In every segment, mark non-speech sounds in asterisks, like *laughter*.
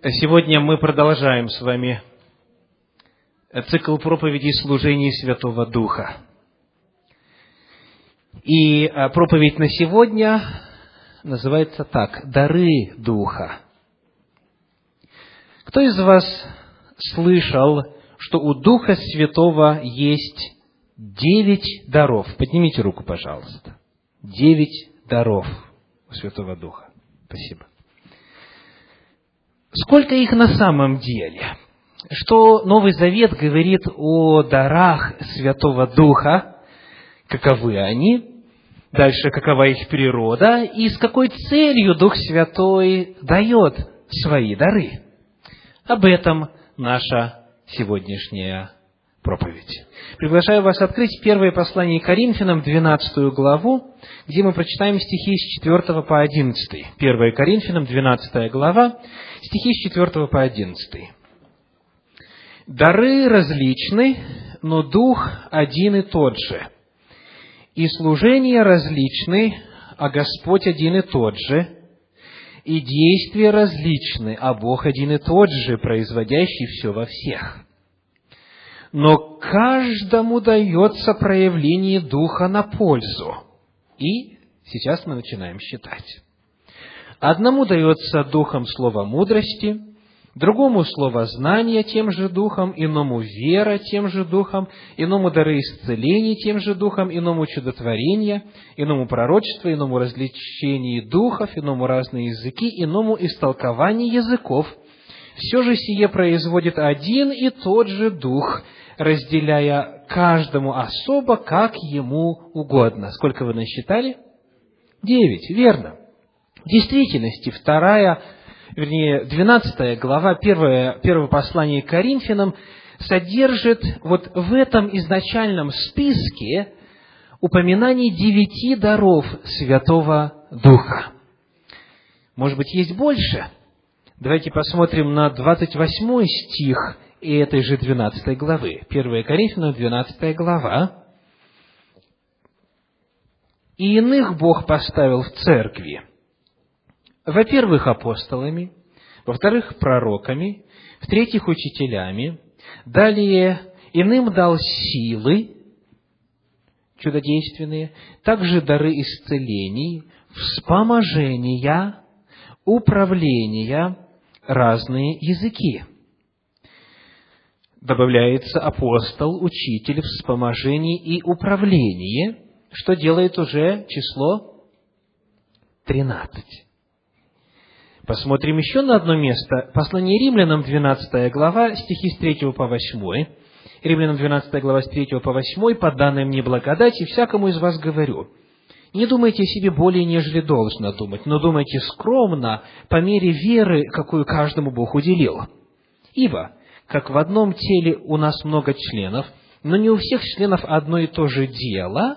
Сегодня мы продолжаем с вами цикл проповедей служений Святого Духа. И а, проповедь на сегодня называется так «Дары Духа». Кто из вас слышал, что у Духа Святого есть девять даров? Поднимите руку, пожалуйста. Девять даров у Святого Духа. Спасибо. Сколько их на самом деле? Что Новый Завет говорит о дарах Святого Духа, каковы они, дальше какова их природа и с какой целью Дух Святой дает свои дары. Об этом наша сегодняшняя проповедь. Приглашаю вас открыть первое послание Коринфянам, 12 главу, где мы прочитаем стихи с 4 по 11. 1 Коринфянам, 12 глава, стихи с 4 по 11. «Дары различны, но Дух один и тот же. И служения различны, а Господь один и тот же. И действия различны, а Бог один и тот же, производящий все во всех. Но каждому дается проявление Духа на пользу. И сейчас мы начинаем считать. Одному дается духом слово мудрости, другому слово знания тем же духом, иному вера тем же духом, иному дары исцеления тем же духом, иному чудотворения, иному пророчество, иному развлечение духов, иному разные языки, иному истолкование языков. Все же сие производит один и тот же дух, разделяя каждому особо, как ему угодно. Сколько вы насчитали? Девять, верно. В действительности, вторая, вернее, двенадцатая глава, первое, первое послание Коринфянам содержит вот в этом изначальном списке упоминаний девяти даров Святого Духа. Может быть, есть больше? Давайте посмотрим на 28 стих этой же 12 главы. 1 Коринфянам, 12 глава. «И иных Бог поставил в церкви, во-первых, апостолами, во-вторых, пророками, в-третьих, учителями, далее иным дал силы чудодейственные, также дары исцелений, вспоможения, управления, разные языки. Добавляется апостол, учитель, вспоможение и управление, что делает уже число тринадцать. Посмотрим еще на одно место. Послание римлянам, 12 глава, стихи с 3 по 8. Римлянам 12 глава с 3 по 8. «По данной мне благодати всякому из вас говорю, не думайте о себе более, нежели должно думать, но думайте скромно, по мере веры, какую каждому Бог уделил. Ибо, как в одном теле у нас много членов, но не у всех членов одно и то же дело,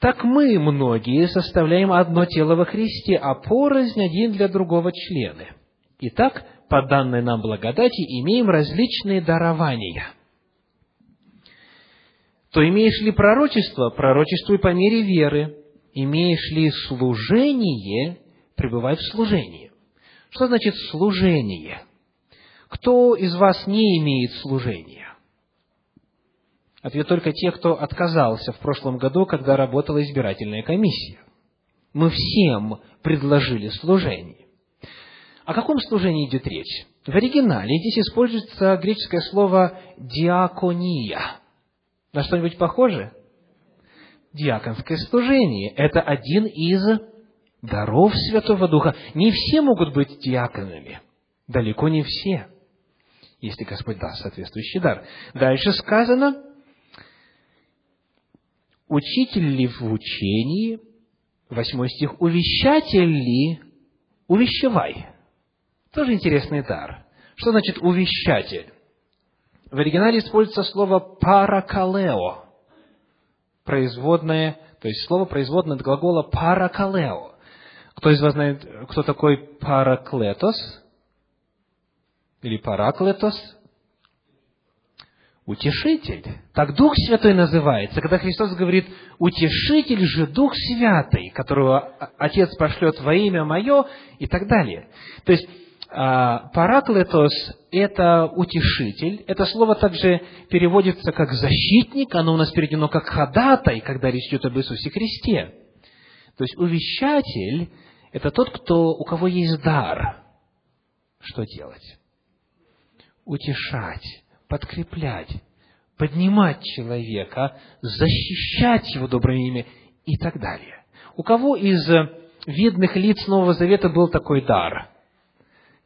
так мы, многие, составляем одно тело во Христе, а порознь один для другого члены. Итак, по данной нам благодати имеем различные дарования. То имеешь ли пророчество, пророчествуй по мере веры. Имеешь ли служение, пребывай в служении. Что значит служение? Кто из вас не имеет служения? Ответ только те, кто отказался в прошлом году, когда работала избирательная комиссия. Мы всем предложили служение. О каком служении идет речь? В оригинале здесь используется греческое слово «диакония». На что-нибудь похоже? Диаконское служение – это один из даров Святого Духа. Не все могут быть диаконами. Далеко не все. Если Господь даст соответствующий дар. Дальше сказано, учитель ли в учении, восьмой стих, увещатель ли, увещевай. Тоже интересный дар. Что значит увещатель? В оригинале используется слово паракалео, производное, то есть слово производное от глагола паракалео. Кто из вас знает, кто такой параклетос? Или параклетос? Утешитель. Так Дух Святой называется, когда Христос говорит, Утешитель же Дух Святый, которого Отец пошлет во имя Мое и так далее. То есть, параклетос – это утешитель. Это слово также переводится как защитник, оно у нас переведено как ходатай, когда речь идет об Иисусе Христе. То есть увещатель – это тот, кто, у кого есть дар. Что делать? Утешать, подкреплять, поднимать человека, защищать его доброе имя и так далее. У кого из видных лиц Нового Завета был такой дар,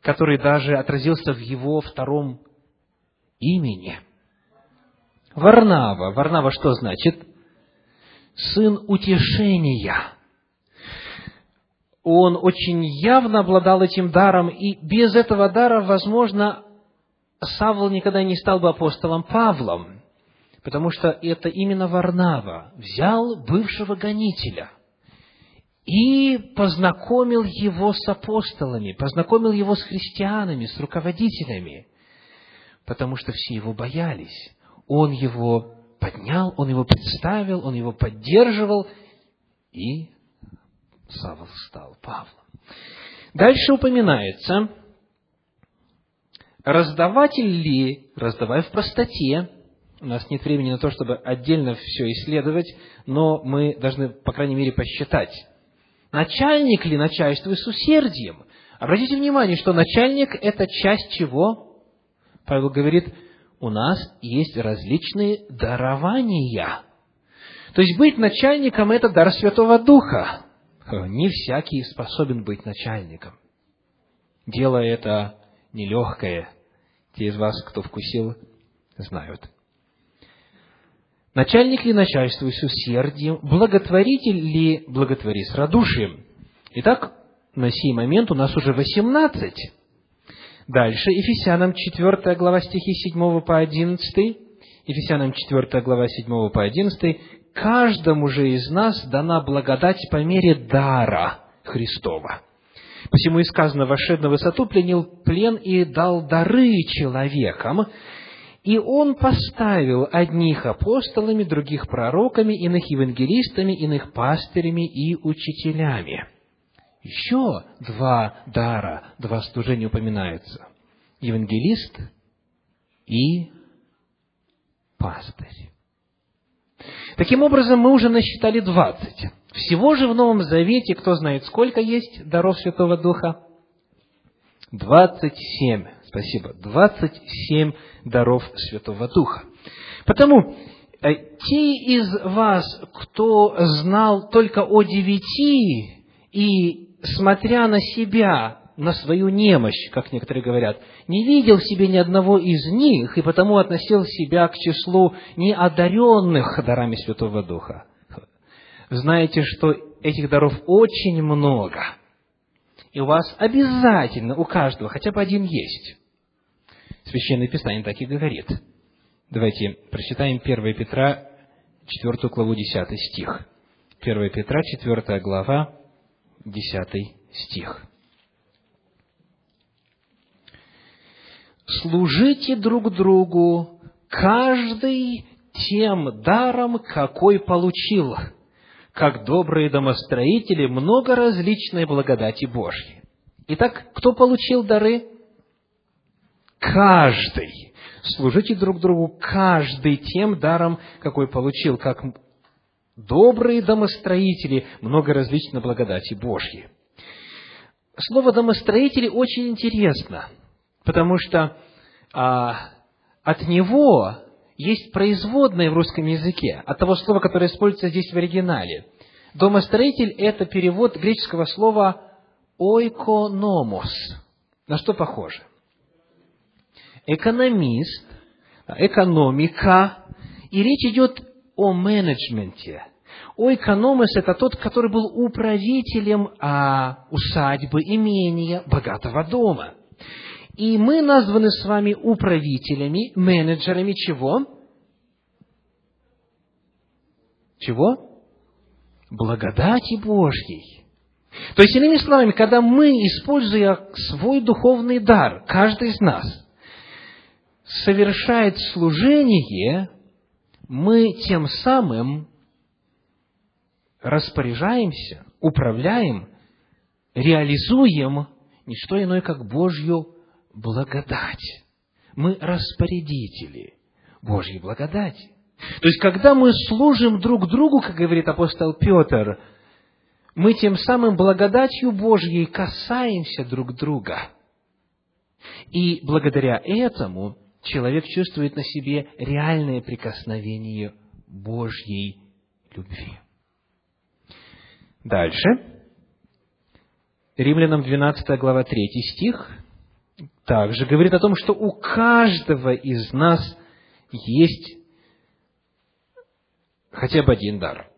который даже отразился в его втором имени? Варнава. Варнава что значит? Сын утешения. Он очень явно обладал этим даром, и без этого дара, возможно, Савл никогда не стал бы апостолом Павлом, потому что это именно Варнава взял бывшего гонителя и познакомил его с апостолами, познакомил его с христианами, с руководителями, потому что все его боялись. Он его поднял, он его представил, он его поддерживал, и Савл стал Павлом. Дальше упоминается, раздаватель ли, раздавая в простоте, у нас нет времени на то, чтобы отдельно все исследовать, но мы должны, по крайней мере, посчитать. Начальник ли начальствует с усердием? Обратите внимание, что начальник – это часть чего? Павел говорит, у нас есть различные дарования. То есть быть начальником – это дар Святого Духа. Не всякий способен быть начальником. Дело это нелегкое. Те из вас, кто вкусил, знают. Начальник ли начальствует с усердием, благотворитель ли благотвори с радушием. Итак, на сей момент у нас уже 18. Дальше, Ефесянам 4 глава стихи 7 по 11. Ефесянам 4 глава 7 по 11. «Каждому же из нас дана благодать по мере дара Христова». Посему и сказано, вошед на высоту, пленил плен и дал дары человекам, и он поставил одних апостолами, других пророками, иных евангелистами, иных пастырями и учителями. Еще два дара, два служения упоминаются. Евангелист и пастырь. Таким образом, мы уже насчитали двадцать. Всего же в Новом Завете, кто знает, сколько есть даров Святого Духа? Двадцать семь. Спасибо. Двадцать семь даров Святого Духа. Потому э, те из вас, кто знал только о девяти и, смотря на себя, на свою немощь, как некоторые говорят, не видел в себе ни одного из них, и потому относил себя к числу неодаренных дарами Святого Духа знаете, что этих даров очень много. И у вас обязательно, у каждого, хотя бы один есть. Священное Писание так и говорит. Давайте прочитаем 1 Петра, 4 главу, 10 стих. 1 Петра, 4 глава, 10 стих. «Служите друг другу, каждый тем даром, какой получил, как добрые домостроители, много различной благодати Божьей. Итак, кто получил дары? Каждый. Служите друг другу каждый тем даром, какой получил, как добрые домостроители, много различной благодати Божьей. Слово домостроители очень интересно, потому что а, от него есть производное в русском языке от того слова, которое используется здесь в оригинале. Домостроитель – это перевод греческого слова «ойкономос». На что похоже? Экономист, экономика, и речь идет о менеджменте. Ойкономос – это тот, который был управителем а, усадьбы, имения, богатого дома – и мы названы с вами управителями, менеджерами чего? Чего? Благодати Божьей. То есть, иными словами, когда мы, используя свой духовный дар, каждый из нас, совершает служение, мы тем самым распоряжаемся, управляем, реализуем не что иное, как Божью благодать. Мы распорядители Божьей благодати. То есть, когда мы служим друг другу, как говорит апостол Петр, мы тем самым благодатью Божьей касаемся друг друга. И благодаря этому человек чувствует на себе реальное прикосновение Божьей любви. Дальше. Римлянам 12 глава 3 стих также говорит о том, что у каждого из нас есть хотя бы один дар.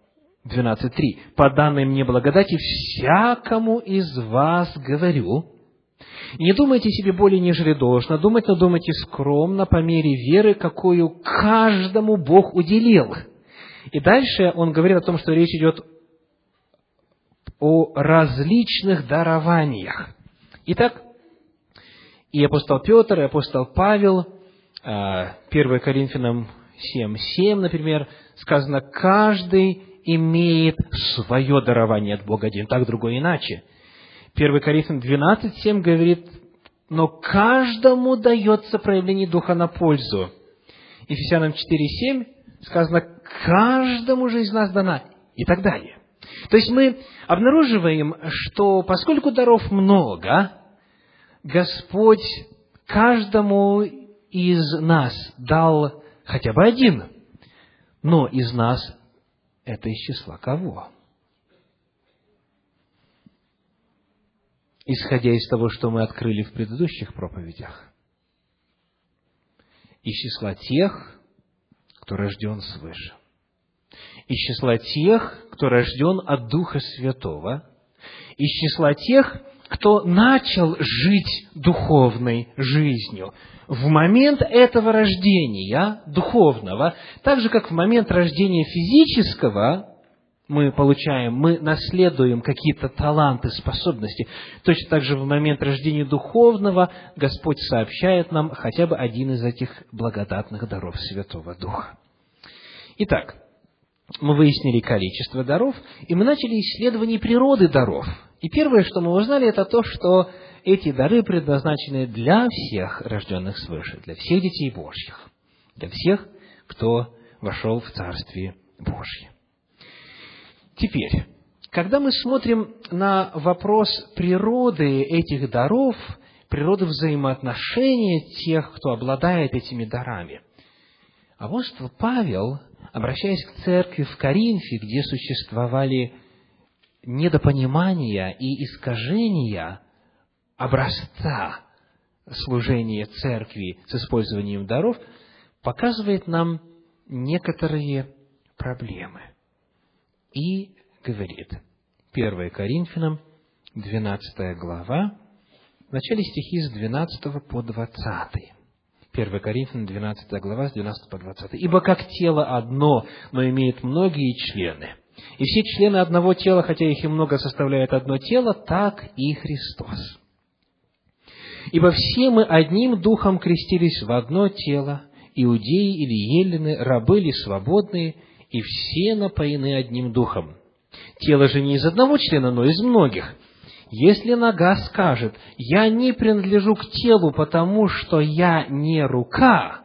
12.3. «По данной мне благодати всякому из вас говорю, не думайте себе более, нежели должно, думать, но думайте скромно, по мере веры, какую каждому Бог уделил». И дальше он говорит о том, что речь идет о различных дарованиях. Итак, и апостол Петр, и апостол Павел, 1 а, Коринфянам 7.7, например, сказано, каждый имеет свое дарование от Бога один, так, другой, иначе. 1 Коринфянам 12.7 говорит, но каждому дается проявление Духа на пользу. Ефесянам 4.7 сказано, каждому же из нас дана, и так далее. То есть мы обнаруживаем, что поскольку даров много, Господь каждому из нас дал хотя бы один, но из нас это из числа кого? Исходя из того, что мы открыли в предыдущих проповедях. Из числа тех, кто рожден свыше. Из числа тех, кто рожден от Духа Святого. Из числа тех, кто начал жить духовной жизнью в момент этого рождения духовного, так же, как в момент рождения физического, мы получаем, мы наследуем какие-то таланты, способности. Точно так же в момент рождения духовного Господь сообщает нам хотя бы один из этих благодатных даров Святого Духа. Итак, мы выяснили количество даров, и мы начали исследование природы даров – и первое, что мы узнали, это то, что эти дары предназначены для всех рожденных свыше, для всех детей Божьих, для всех, кто вошел в Царствие Божье. Теперь, когда мы смотрим на вопрос природы этих даров, природы взаимоотношения тех, кто обладает этими дарами, апостол Павел, обращаясь к церкви в Коринфе, где существовали недопонимания и искажения образца служения церкви с использованием даров показывает нам некоторые проблемы. И говорит, 1 Коринфянам, 12 глава, в начале стихи с 12 по 20. 1 Коринфянам, 12 глава, с 12 по 20. «Ибо как тело одно, но имеет многие члены, и все члены одного тела, хотя их и много составляет одно тело, так и Христос. Ибо все мы одним духом крестились в одно тело, иудеи или елены, рабы или свободные, и все напоены одним духом. Тело же не из одного члена, но из многих. Если нога скажет, «Я не принадлежу к телу, потому что я не рука»,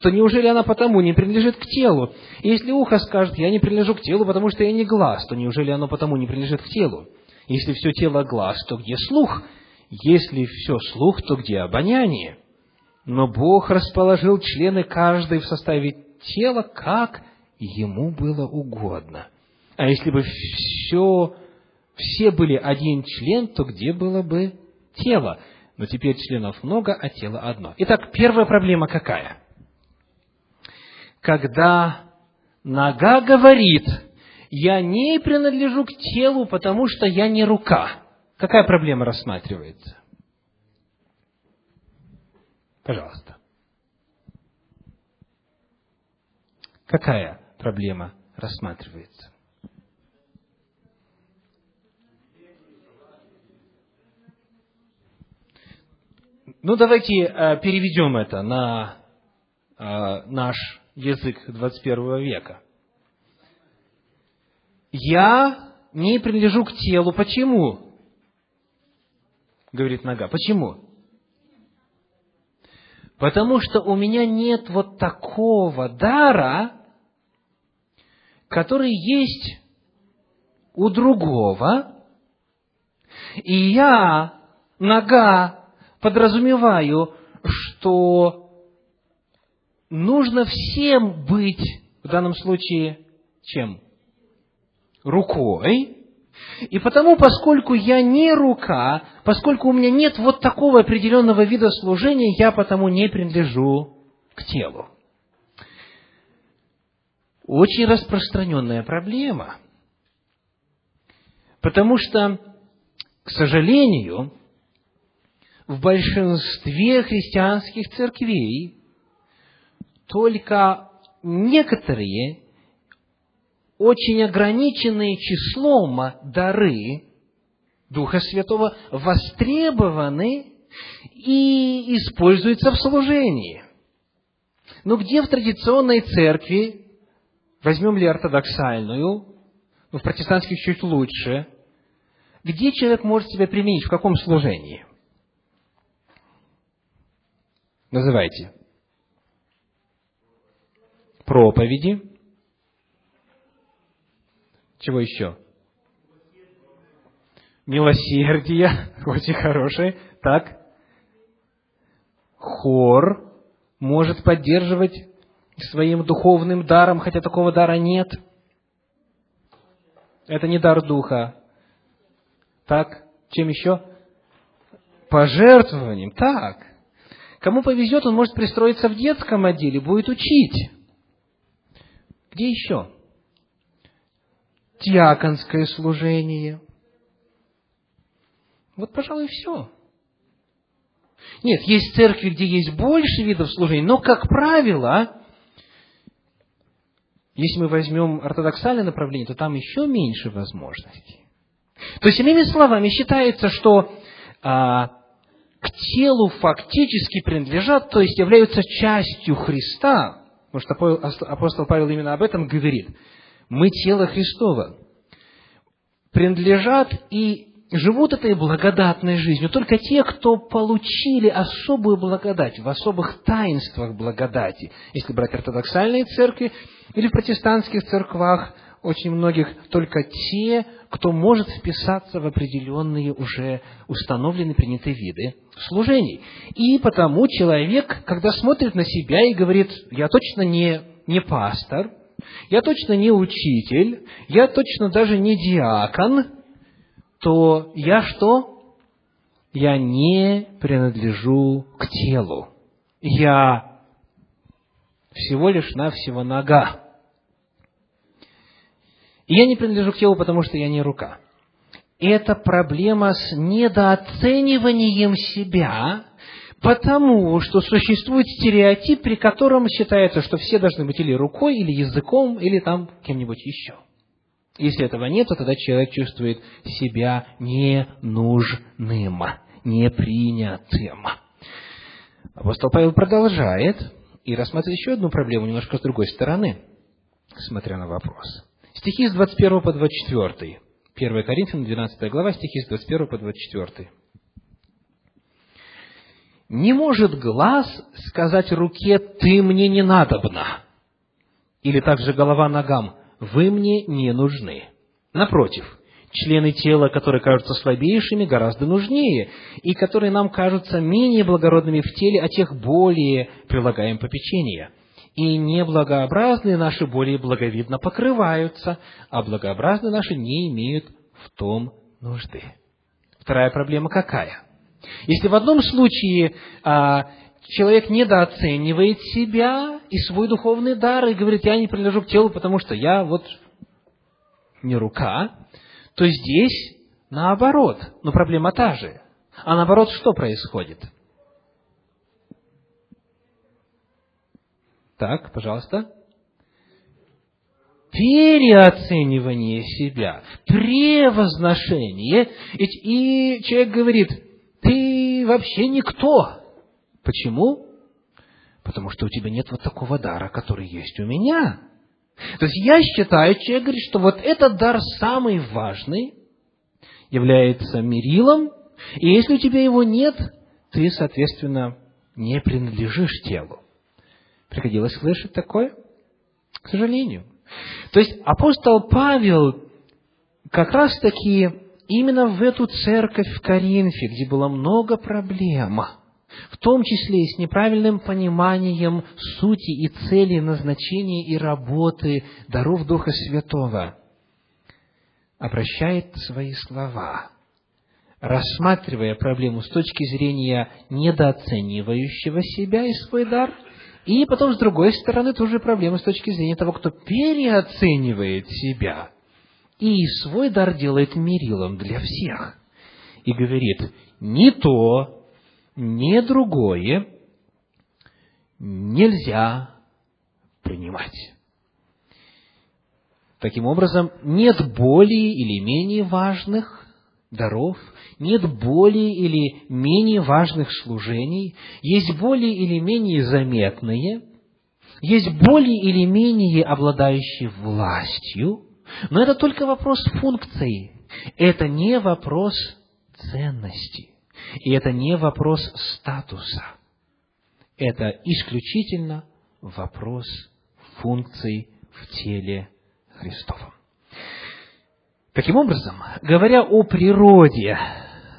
то неужели она потому не принадлежит к телу? И если ухо скажет, я не принадлежу к телу, потому что я не глаз, то неужели оно потому не принадлежит к телу? Если все тело глаз, то где слух? Если все слух, то где обоняние? Но Бог расположил члены каждой в составе тела, как ему было угодно. А если бы все, все были один член, то где было бы тело? Но теперь членов много, а тело одно. Итак, первая проблема какая? Когда нога говорит, я не принадлежу к телу, потому что я не рука. Какая проблема рассматривается? Пожалуйста. Какая проблема рассматривается? Ну, давайте э, переведем это на э, наш язык 21 века. Я не принадлежу к телу. Почему? говорит нога. Почему? Потому что у меня нет вот такого дара, который есть у другого, и я, нога, подразумеваю, что нужно всем быть, в данном случае, чем? Рукой. И потому, поскольку я не рука, поскольку у меня нет вот такого определенного вида служения, я потому не принадлежу к телу. Очень распространенная проблема. Потому что, к сожалению, в большинстве христианских церквей только некоторые очень ограниченные числом дары Духа Святого востребованы и используются в служении. Но где в традиционной церкви, возьмем ли ортодоксальную, ну, в протестантских чуть лучше, где человек может себя применить, в каком служении? Называйте. Проповеди. Чего еще? Милосердие. *laughs* Очень хорошее. Так. Хор может поддерживать своим духовным даром, хотя такого дара нет. Это не дар духа. Так, чем еще? Пожертвованием. Так. Кому повезет, он может пристроиться в детском отделе, будет учить. Где еще? Диаконское служение. Вот, пожалуй, все. Нет, есть церкви, где есть больше видов служения, но, как правило, если мы возьмем ортодоксальное направление, то там еще меньше возможностей. То есть, иными словами, считается, что а, к телу фактически принадлежат, то есть являются частью Христа, потому что апостол Павел именно об этом говорит. Мы тело Христово. Принадлежат и живут этой благодатной жизнью только те, кто получили особую благодать, в особых таинствах благодати. Если брать ортодоксальные церкви или в протестантских церквах, очень многих, только те, кто может вписаться в определенные уже установленные, принятые виды служений. И потому человек, когда смотрит на себя и говорит, я точно не, не пастор, я точно не учитель, я точно даже не диакон, то я что? Я не принадлежу к телу. Я всего лишь навсего нога. И я не принадлежу к телу, потому что я не рука. Это проблема с недооцениванием себя, потому что существует стереотип, при котором считается, что все должны быть или рукой, или языком, или там кем-нибудь еще. Если этого нет, то тогда человек чувствует себя ненужным, непринятым. Апостол Павел продолжает и рассматривает еще одну проблему немножко с другой стороны, смотря на вопрос. Стихи с 21 по 24. 1 Коринфянам, 12 глава, стихи с 21 по 24. «Не может глаз сказать руке, ты мне не надобна». Или также голова ногам, вы мне не нужны. Напротив, члены тела, которые кажутся слабейшими, гораздо нужнее, и которые нам кажутся менее благородными в теле, а тех более прилагаем попечения. И неблагообразные наши более благовидно покрываются, а благообразные наши не имеют в том нужды. Вторая проблема какая? Если в одном случае а, человек недооценивает себя и свой духовный дар и говорит, я не принадлежу к телу, потому что я вот не рука, то здесь наоборот. Но проблема та же. А наоборот, что происходит? Так, пожалуйста. Переоценивание себя, превозношение. И человек говорит, ты вообще никто. Почему? Потому что у тебя нет вот такого дара, который есть у меня. То есть я считаю, человек говорит, что вот этот дар самый важный, является мерилом, И если у тебя его нет, ты, соответственно, не принадлежишь телу. Приходилось слышать такое? К сожалению. То есть апостол Павел как раз-таки именно в эту церковь в Коринфе, где было много проблем, в том числе и с неправильным пониманием сути и цели назначения и работы даров Духа Святого, обращает свои слова, рассматривая проблему с точки зрения недооценивающего себя и свой дар, и потом, с другой стороны, тоже проблема с точки зрения того, кто переоценивает себя и свой дар делает мерилом для всех. И говорит, ни то, ни другое нельзя принимать. Таким образом, нет более или менее важных даров, нет более или менее важных служений, есть более или менее заметные, есть более или менее обладающие властью, но это только вопрос функции, это не вопрос ценности, и это не вопрос статуса. Это исключительно вопрос функций в теле Христовом. Таким образом, говоря о природе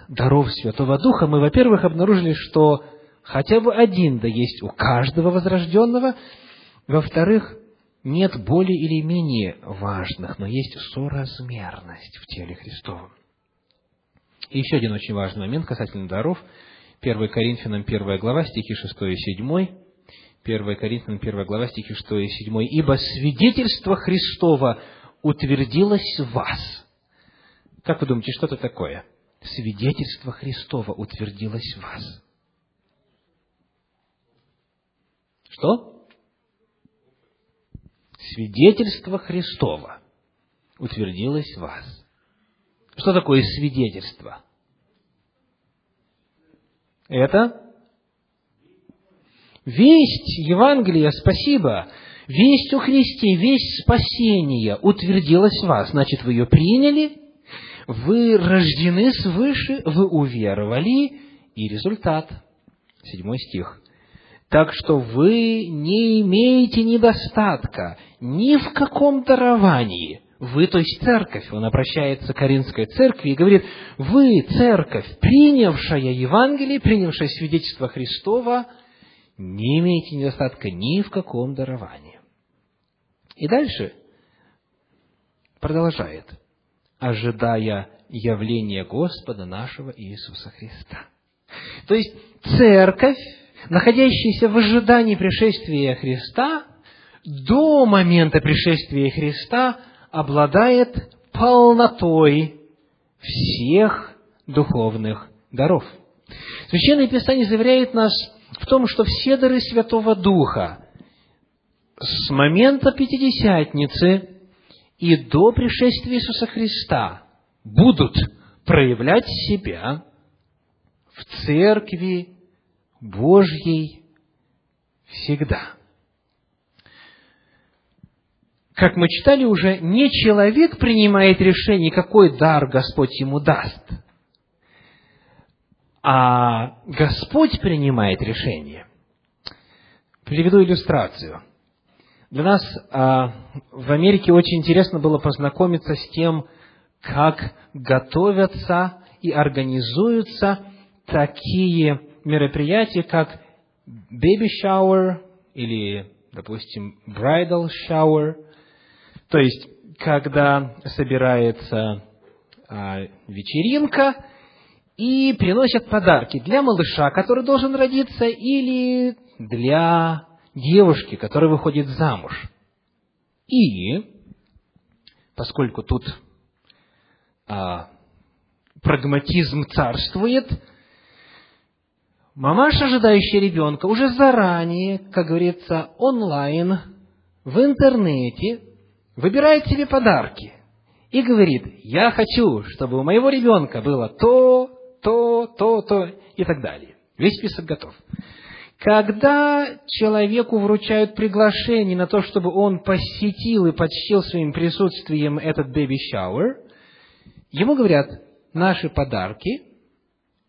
даров Святого Духа, мы, во-первых, обнаружили, что хотя бы один да есть у каждого возрожденного, во-вторых, нет более или менее важных, но есть соразмерность в теле Христовом. И еще один очень важный момент касательно даров. 1 Коринфянам 1 глава, стихи 6 и 7. 1 Коринфянам 1 глава, стихи 6 и 7. «Ибо свидетельство Христова утвердилось в вас». Как вы думаете, что это такое? Свидетельство Христова утвердилось в вас. Что? Свидетельство Христова утвердилось в вас. Что такое свидетельство? Это весть Евангелия, спасибо, весть о Христе, весть спасения утвердилась в вас. Значит, вы ее приняли, вы рождены свыше, вы уверовали, и результат. Седьмой стих. Так что вы не имеете недостатка ни в каком даровании. Вы, то есть церковь, он обращается к Каринской церкви и говорит, вы, церковь, принявшая Евангелие, принявшая свидетельство Христова, не имеете недостатка ни в каком даровании. И дальше продолжает, ожидая явления Господа нашего Иисуса Христа. То есть церковь находящийся в ожидании пришествия Христа, до момента пришествия Христа обладает полнотой всех духовных даров. Священное Писание заверяет нас в том, что все дары Святого Духа с момента Пятидесятницы и до пришествия Иисуса Христа будут проявлять себя в церкви Божьей всегда. Как мы читали уже, не человек принимает решение, какой дар Господь ему даст, а Господь принимает решение. Приведу иллюстрацию. Для нас а, в Америке очень интересно было познакомиться с тем, как готовятся и организуются такие мероприятия, как baby shower или, допустим, bridal shower, то есть, когда собирается а, вечеринка и приносят подарки для малыша, который должен родиться, или для девушки, которая выходит замуж. И, поскольку тут а, прагматизм царствует, Мамаша, ожидающая ребенка, уже заранее, как говорится, онлайн, в интернете, выбирает себе подарки и говорит, я хочу, чтобы у моего ребенка было то, то, то, то и так далее. Весь список готов. Когда человеку вручают приглашение на то, чтобы он посетил и почтил своим присутствием этот baby shower, ему говорят, наши подарки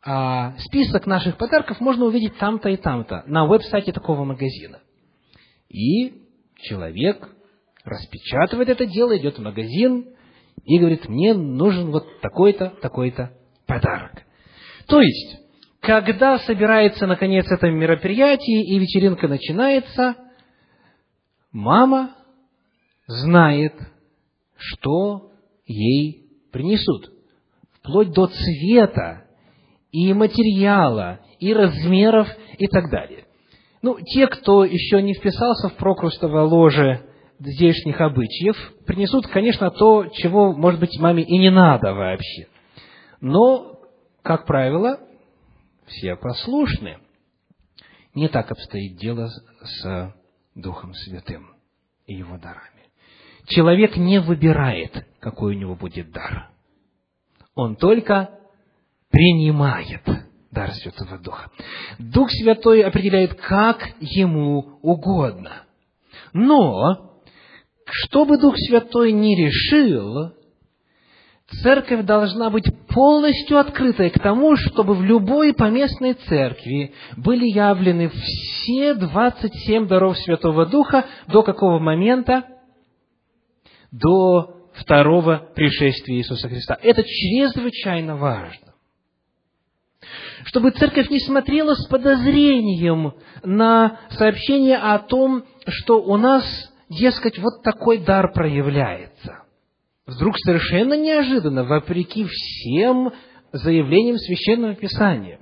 а список наших подарков можно увидеть там-то и там-то, на веб-сайте такого магазина. И человек распечатывает это дело, идет в магазин и говорит, мне нужен вот такой-то, такой-то подарок. То есть, когда собирается, наконец, это мероприятие и вечеринка начинается, мама знает, что ей принесут. Вплоть до цвета и материала, и размеров, и так далее. Ну, те, кто еще не вписался в прокрустово ложе здешних обычаев, принесут, конечно, то, чего, может быть, маме и не надо вообще. Но, как правило, все послушны. Не так обстоит дело с Духом Святым и его дарами. Человек не выбирает, какой у него будет дар. Он только принимает дар Святого Духа. Дух Святой определяет, как ему угодно. Но, что бы Дух Святой не решил, церковь должна быть полностью открытой к тому, чтобы в любой поместной церкви были явлены все 27 даров Святого Духа до какого момента? До второго пришествия Иисуса Христа. Это чрезвычайно важно. Чтобы церковь не смотрела с подозрением на сообщение о том, что у нас, дескать, вот такой дар проявляется вдруг совершенно неожиданно, вопреки всем заявлениям Священного Писания.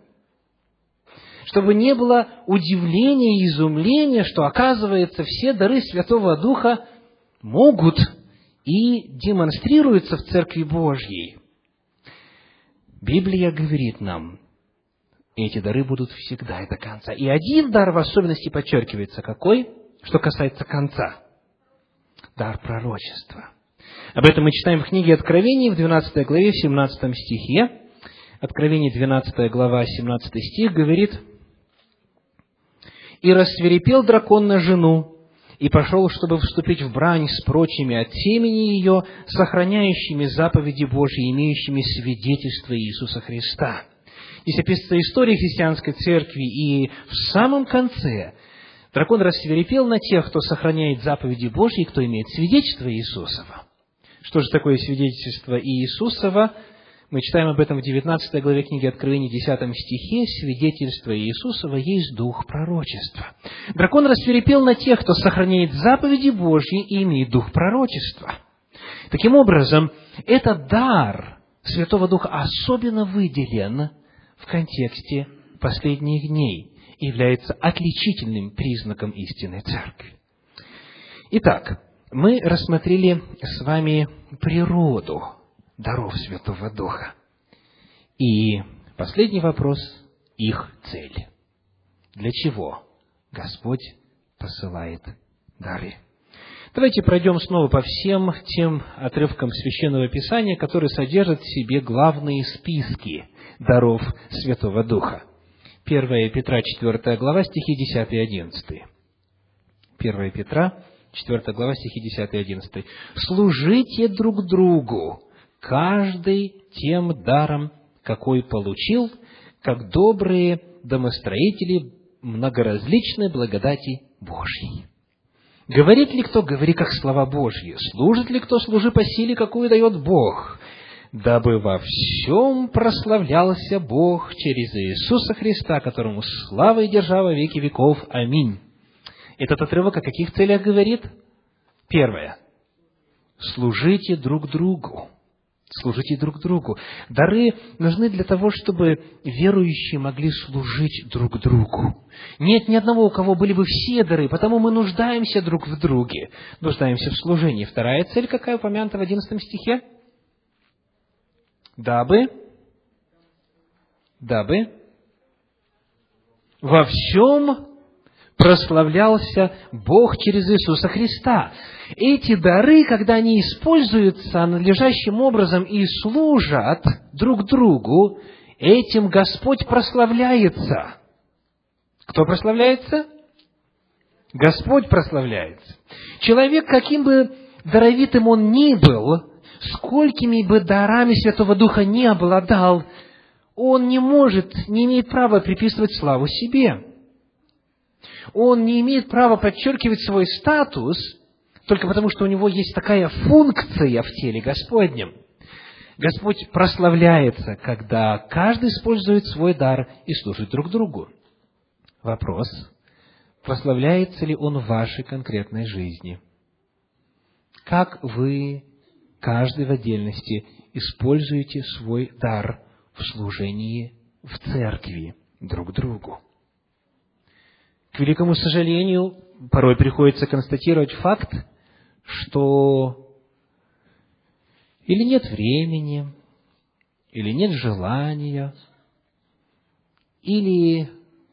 Чтобы не было удивления и изумления, что, оказывается, все дары Святого Духа могут и демонстрируются в Церкви Божьей. Библия говорит нам, эти дары будут всегда и до конца. И один дар в особенности подчеркивается, какой? Что касается конца. Дар пророчества – об этом мы читаем в книге Откровений в 12 главе, в 17 стихе. Откровение 12 глава, 17 стих говорит, «И рассверепел дракон на жену, и пошел, чтобы вступить в брань с прочими от семени ее, сохраняющими заповеди Божьи, имеющими свидетельство Иисуса Христа». Здесь описывается история христианской церкви, и в самом конце дракон рассверепел на тех, кто сохраняет заповеди Божьи, кто имеет свидетельство Иисусова. Что же такое свидетельство Иисусова? Мы читаем об этом в 19 главе книги Откровений, 10 стихе. Свидетельство Иисусова есть дух пророчества. Дракон рассверепел на тех, кто сохраняет заповеди Божьи и имеет дух пророчества. Таким образом, этот дар Святого Духа особенно выделен в контексте последних дней и является отличительным признаком истинной церкви. Итак, мы рассмотрели с вами природу даров Святого Духа. И последний вопрос – их цель. Для чего Господь посылает дары? Давайте пройдем снова по всем тем отрывкам Священного Писания, которые содержат в себе главные списки даров Святого Духа. 1 Петра, 4 глава, стихи 10 и 11. 1 Петра, 4 глава, стихи 10 и 11. «Служите друг другу, каждый тем даром, какой получил, как добрые домостроители многоразличной благодати Божьей». Говорит ли кто, говори как слова Божьи. Служит ли кто, служи по силе, какую дает Бог. Дабы во всем прославлялся Бог через Иисуса Христа, которому слава и держава веки веков. Аминь. Этот отрывок о каких целях говорит? Первое. Служите друг другу. Служите друг другу. Дары нужны для того, чтобы верующие могли служить друг другу. Нет ни одного, у кого были бы все дары, потому мы нуждаемся друг в друге, нуждаемся в служении. Вторая цель, какая упомянута в одиннадцатом стихе? Дабы, дабы во всем прославлялся Бог через Иисуса Христа. Эти дары, когда они используются надлежащим образом и служат друг другу, этим Господь прославляется. Кто прославляется? Господь прославляется. Человек, каким бы даровитым он ни был, сколькими бы дарами Святого Духа не обладал, он не может, не имеет права приписывать славу себе. Он не имеет права подчеркивать свой статус только потому, что у него есть такая функция в теле Господнем. Господь прославляется, когда каждый использует свой дар и служит друг другу. Вопрос, прославляется ли он в вашей конкретной жизни? Как вы, каждый в отдельности, используете свой дар в служении в церкви друг другу? К великому сожалению, порой приходится констатировать факт, что или нет времени, или нет желания, или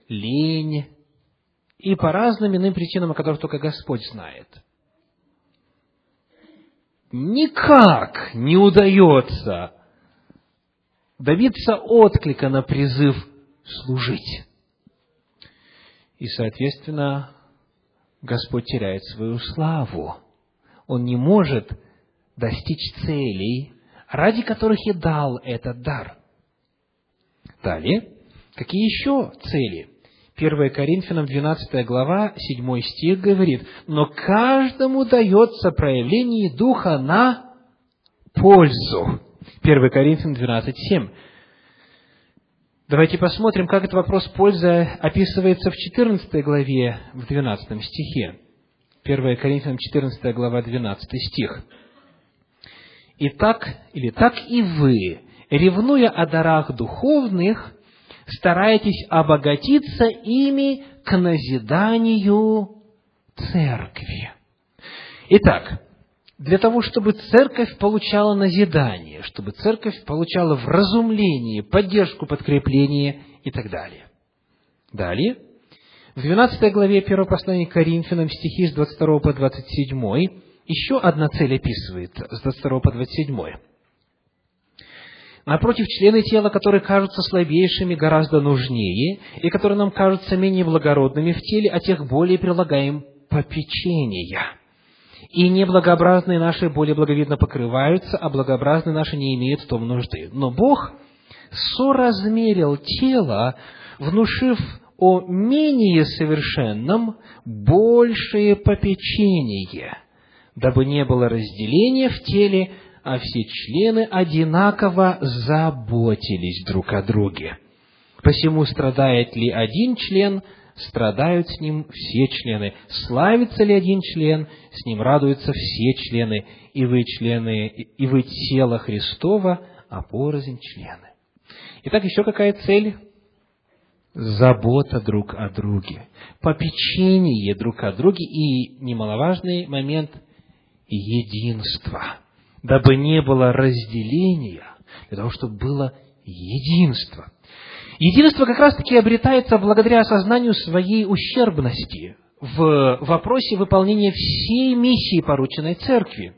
лень, и по разным иным причинам, о которых только Господь знает. Никак не удается добиться отклика на призыв служить. И, соответственно, Господь теряет свою славу. Он не может достичь целей, ради которых и дал этот дар. Далее, какие еще цели? 1 Коринфянам 12 глава, 7 стих говорит, «Но каждому дается проявление Духа на пользу». 1 Коринфянам 12, 7. Давайте посмотрим, как этот вопрос пользы описывается в 14 главе, в 12 стихе. 1 Коринфянам 14 глава, 12 стих. «Итак, или так и вы, ревнуя о дарах духовных, стараетесь обогатиться ими к назиданию церкви». Итак, для того, чтобы церковь получала назидание, чтобы церковь получала вразумление, поддержку, подкрепление и так далее. Далее, в 12 главе 1 послания к Коринфянам стихи с 22 по 27 еще одна цель описывается с 22 по 27. Напротив, члены тела, которые кажутся слабейшими, гораздо нужнее, и которые нам кажутся менее благородными в теле, а тех более прилагаем попечения – и неблагообразные наши более благовидно покрываются, а благообразные наши не имеют в том нужды. Но Бог соразмерил тело, внушив о менее совершенном большее попечение, дабы не было разделения в теле, а все члены одинаково заботились друг о друге. Посему страдает ли один член – страдают с ним все члены. Славится ли один член, с ним радуются все члены, и вы члены, и вы тело Христова, а порознь члены. Итак, еще какая цель? Забота друг о друге, попечение друг о друге и, немаловажный момент, единство, дабы не было разделения, для того, чтобы было единство. Единство как раз-таки обретается благодаря осознанию своей ущербности в вопросе выполнения всей миссии, порученной церкви.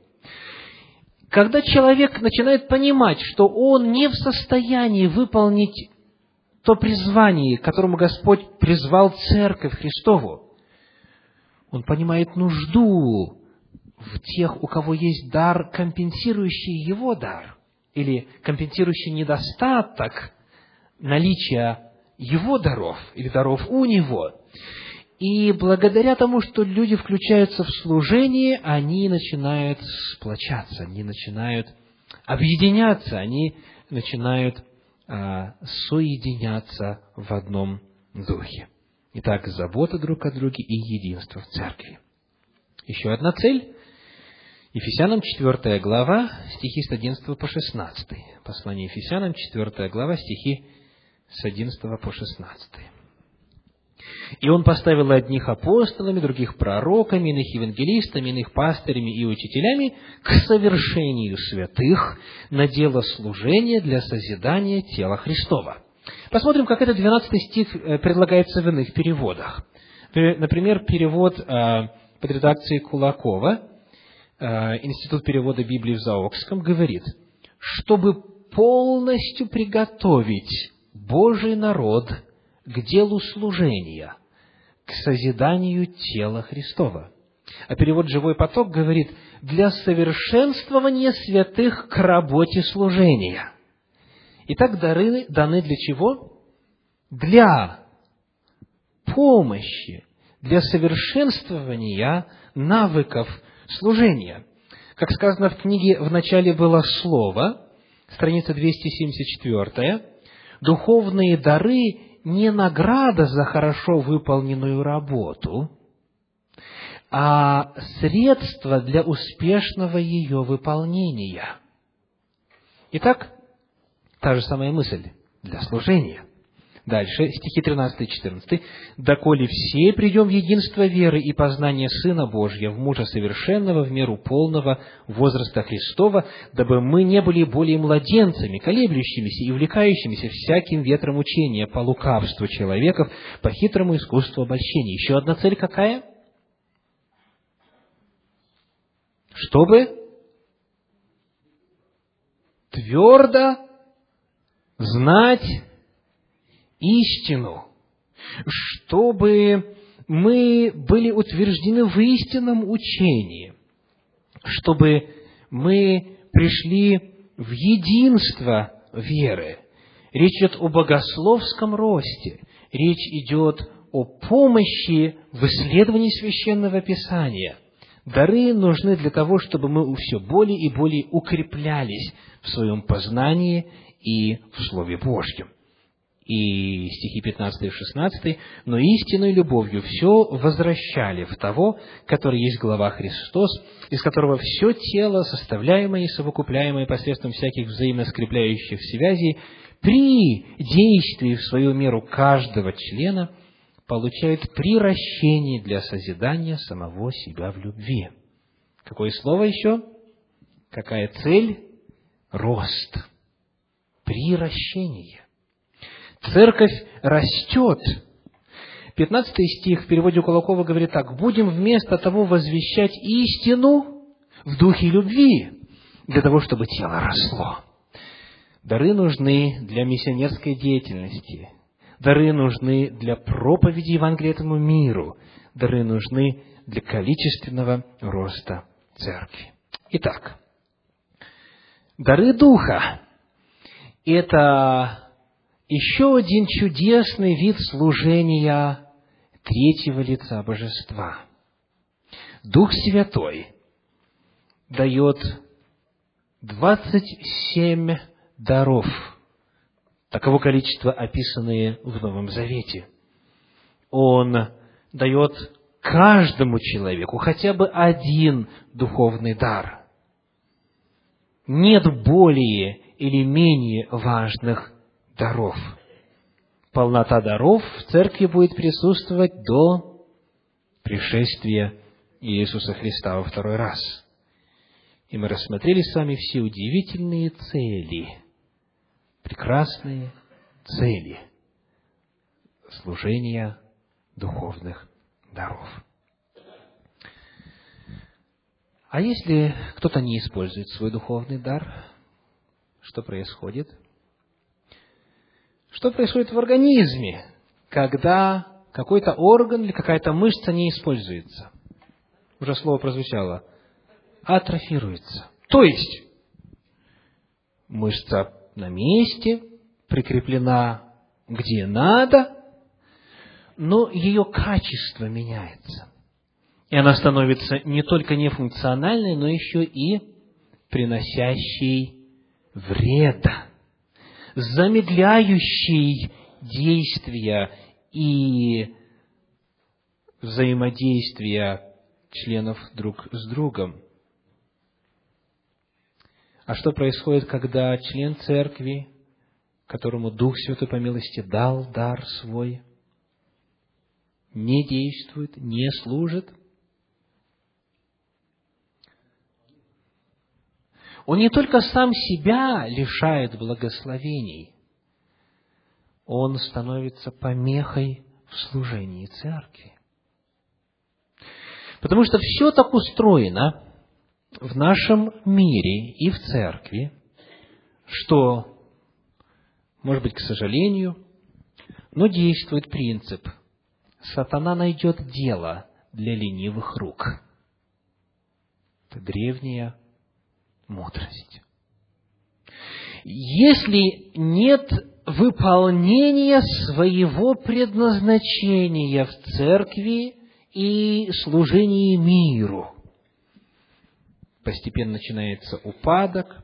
Когда человек начинает понимать, что он не в состоянии выполнить то призвание, к которому Господь призвал церковь Христову, он понимает нужду в тех, у кого есть дар, компенсирующий его дар, или компенсирующий недостаток наличия его даров или даров у него. И благодаря тому, что люди включаются в служение, они начинают сплочаться, они начинают объединяться, они начинают а, соединяться в одном духе. Итак, забота друг о друге и единство в церкви. Еще одна цель. Ефесянам 4 глава, стихи с 11 по 16. Послание Ефесянам 4 глава, стихи с 11 по 16. И он поставил одних апостолами, других пророками, иных евангелистами, иных пастырями и учителями к совершению святых на дело служения для созидания тела Христова. Посмотрим, как этот 12 стих э, предлагается в иных переводах. Например, перевод э, под редакцией Кулакова, э, Институт перевода Библии в Заокском, говорит, чтобы полностью приготовить Божий народ к делу служения, к созиданию тела Христова. А перевод «Живой поток» говорит «для совершенствования святых к работе служения». Итак, дары даны для чего? Для помощи, для совершенствования навыков служения. Как сказано в книге, в начале было Слово, страница 274, духовные дары не награда за хорошо выполненную работу, а средство для успешного ее выполнения. Итак, та же самая мысль для служения. Дальше, стихи 13 и 14. «Доколе все придем в единство веры и познания Сына Божьего, в мужа совершенного, в меру полного возраста Христова, дабы мы не были более младенцами, колеблющимися и увлекающимися всяким ветром учения по лукавству человеков, по хитрому искусству обольщения». Еще одна цель какая? Чтобы твердо знать истину, чтобы мы были утверждены в истинном учении, чтобы мы пришли в единство веры. Речь идет о богословском росте, речь идет о помощи в исследовании священного писания. Дары нужны для того, чтобы мы все более и более укреплялись в своем познании и в Слове Божьем и стихи 15 и 16, «Но истинной любовью все возвращали в того, который есть глава Христос, из которого все тело, составляемое и совокупляемое посредством всяких взаимоскрепляющих связей, при действии в свою меру каждого члена получает приращение для созидания самого себя в любви». Какое слово еще? Какая цель? Рост. Приращение. Церковь растет. Пятнадцатый стих в переводе Кулакова говорит так. «Будем вместо того возвещать истину в духе любви, для того, чтобы тело росло». Дары нужны для миссионерской деятельности. Дары нужны для проповеди Евангелия этому миру. Дары нужны для количественного роста церкви. Итак, дары Духа – это еще один чудесный вид служения третьего лица Божества. Дух Святой дает двадцать семь даров, таково количество, описанные в Новом Завете. Он дает каждому человеку хотя бы один духовный дар. Нет более или менее важных даров. Полнота даров в церкви будет присутствовать до пришествия Иисуса Христа во второй раз. И мы рассмотрели с вами все удивительные цели, прекрасные цели служения духовных даров. А если кто-то не использует свой духовный дар, что происходит? Что происходит в организме, когда какой-то орган или какая-то мышца не используется? Уже слово прозвучало. Атрофируется. То есть, мышца на месте, прикреплена где надо, но ее качество меняется. И она становится не только нефункциональной, но еще и приносящей вреда замедляющий действия и взаимодействия членов друг с другом. А что происходит, когда член церкви, которому Дух Святой по милости дал дар свой, не действует, не служит – Он не только сам себя лишает благословений, он становится помехой в служении церкви. Потому что все так устроено в нашем мире и в церкви, что, может быть, к сожалению, но действует принцип «сатана найдет дело для ленивых рук». Это древняя мудрость. Если нет выполнения своего предназначения в церкви и служении миру, постепенно начинается упадок,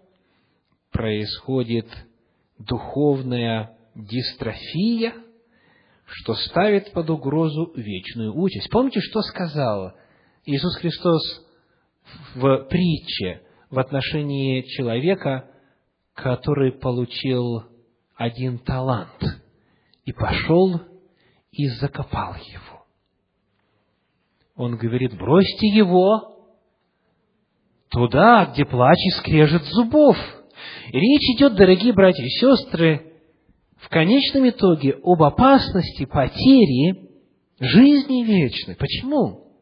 происходит духовная дистрофия, что ставит под угрозу вечную участь. Помните, что сказал Иисус Христос в притче в отношении человека, который получил один талант и пошел и закопал его. Он говорит, бросьте его туда, где плач и скрежет зубов. И речь идет, дорогие братья и сестры, в конечном итоге об опасности потери жизни вечной. Почему?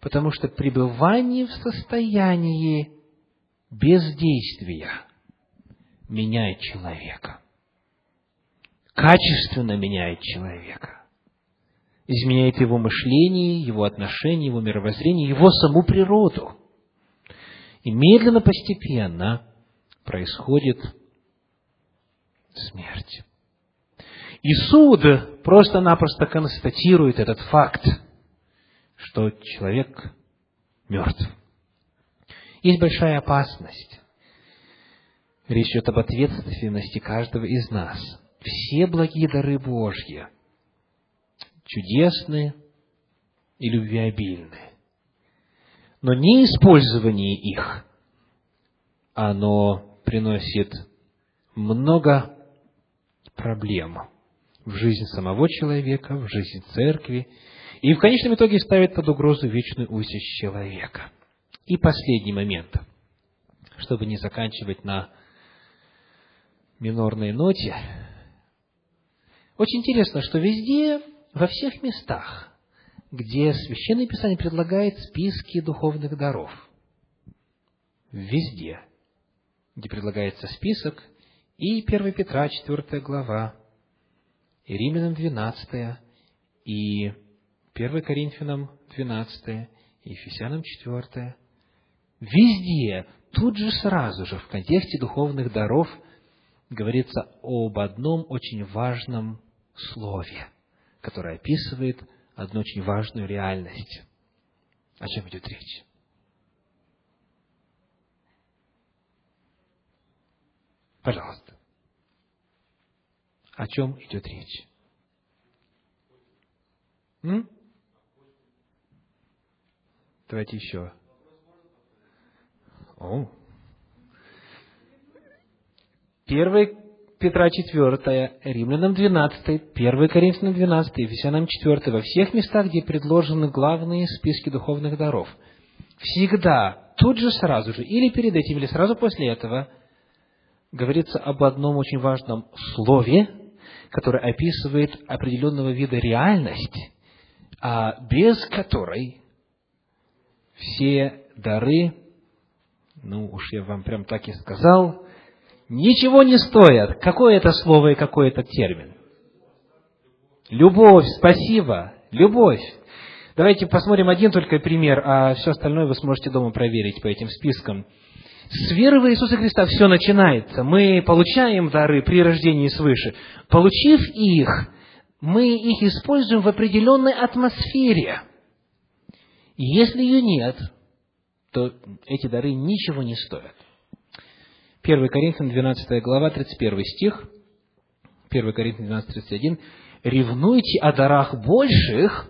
Потому что пребывание в состоянии бездействия меняет человека. Качественно меняет человека. Изменяет его мышление, его отношения, его мировоззрение, его саму природу. И медленно, постепенно происходит смерть. И суд просто-напросто констатирует этот факт, что человек мертв. Есть большая опасность. Речь идет об ответственности каждого из нас. Все благие дары Божьи чудесны и любвеобильны. Но неиспользование их, оно приносит много проблем в жизнь самого человека, в жизнь церкви, и в конечном итоге ставит под угрозу вечную участь человека. И последний момент, чтобы не заканчивать на минорной ноте. Очень интересно, что везде, во всех местах, где Священное Писание предлагает списки духовных даров, везде, где предлагается список, и 1 Петра, 4 глава, и Римлянам 12, и 1 Коринфянам 12, и Ефесянам 4. Везде, тут же сразу же, в контексте духовных даров, говорится об одном очень важном слове, которое описывает одну очень важную реальность. О чем идет речь? Пожалуйста. О чем идет речь? М? Давайте еще. О. 1 Петра 4, Римлянам 12, 1 Коринфянам 12, Ефесянам 4, во всех местах, где предложены главные списки духовных даров, всегда, тут же сразу же, или перед этим, или сразу после этого, говорится об одном очень важном слове, которое описывает определенного вида реальность, а без которой все дары, ну уж я вам прям так и сказал, ничего не стоят. Какое это слово и какой это термин? Любовь, спасибо, любовь. Давайте посмотрим один только пример, а все остальное вы сможете дома проверить по этим спискам. С веры в Иисуса Христа все начинается. Мы получаем дары при рождении свыше. Получив их, мы их используем в определенной атмосфере. Если ее нет, то эти дары ничего не стоят. 1 Коринфянам 12 глава, 31 стих, 1 Коринфянам 12, 31. «Ревнуйте о дарах больших,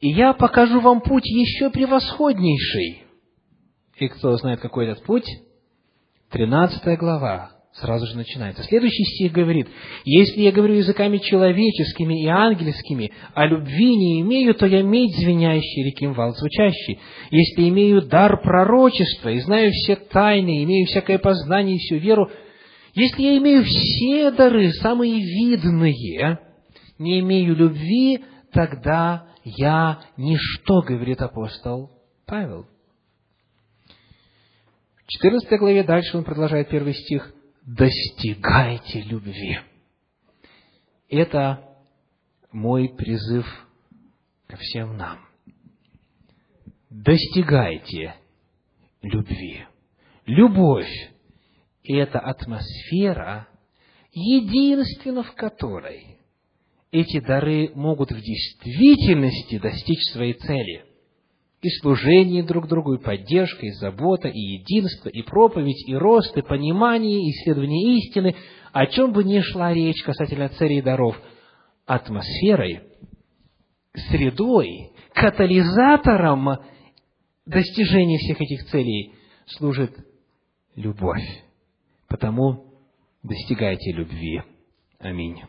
и я покажу вам путь еще превосходнейший». И кто знает, какой этот путь? 13 глава, сразу же начинается. Следующий стих говорит, «Если я говорю языками человеческими и ангельскими, а любви не имею, то я медь звенящий, реки вал звучащий. Если имею дар пророчества и знаю все тайны, имею всякое познание и всю веру, если я имею все дары, самые видные, не имею любви, тогда я ничто, говорит апостол Павел. В 14 главе дальше он продолжает первый стих достигайте любви. Это мой призыв ко всем нам. Достигайте любви. Любовь И эта атмосфера, единственно в которой эти дары могут в действительности достичь своей цели. И служение друг другу, и поддержка, и забота, и единство, и проповедь, и рост, и понимание, и исследование истины, о чем бы ни шла речь касательно целей даров, атмосферой, средой, катализатором достижения всех этих целей служит любовь. Потому достигайте любви. Аминь.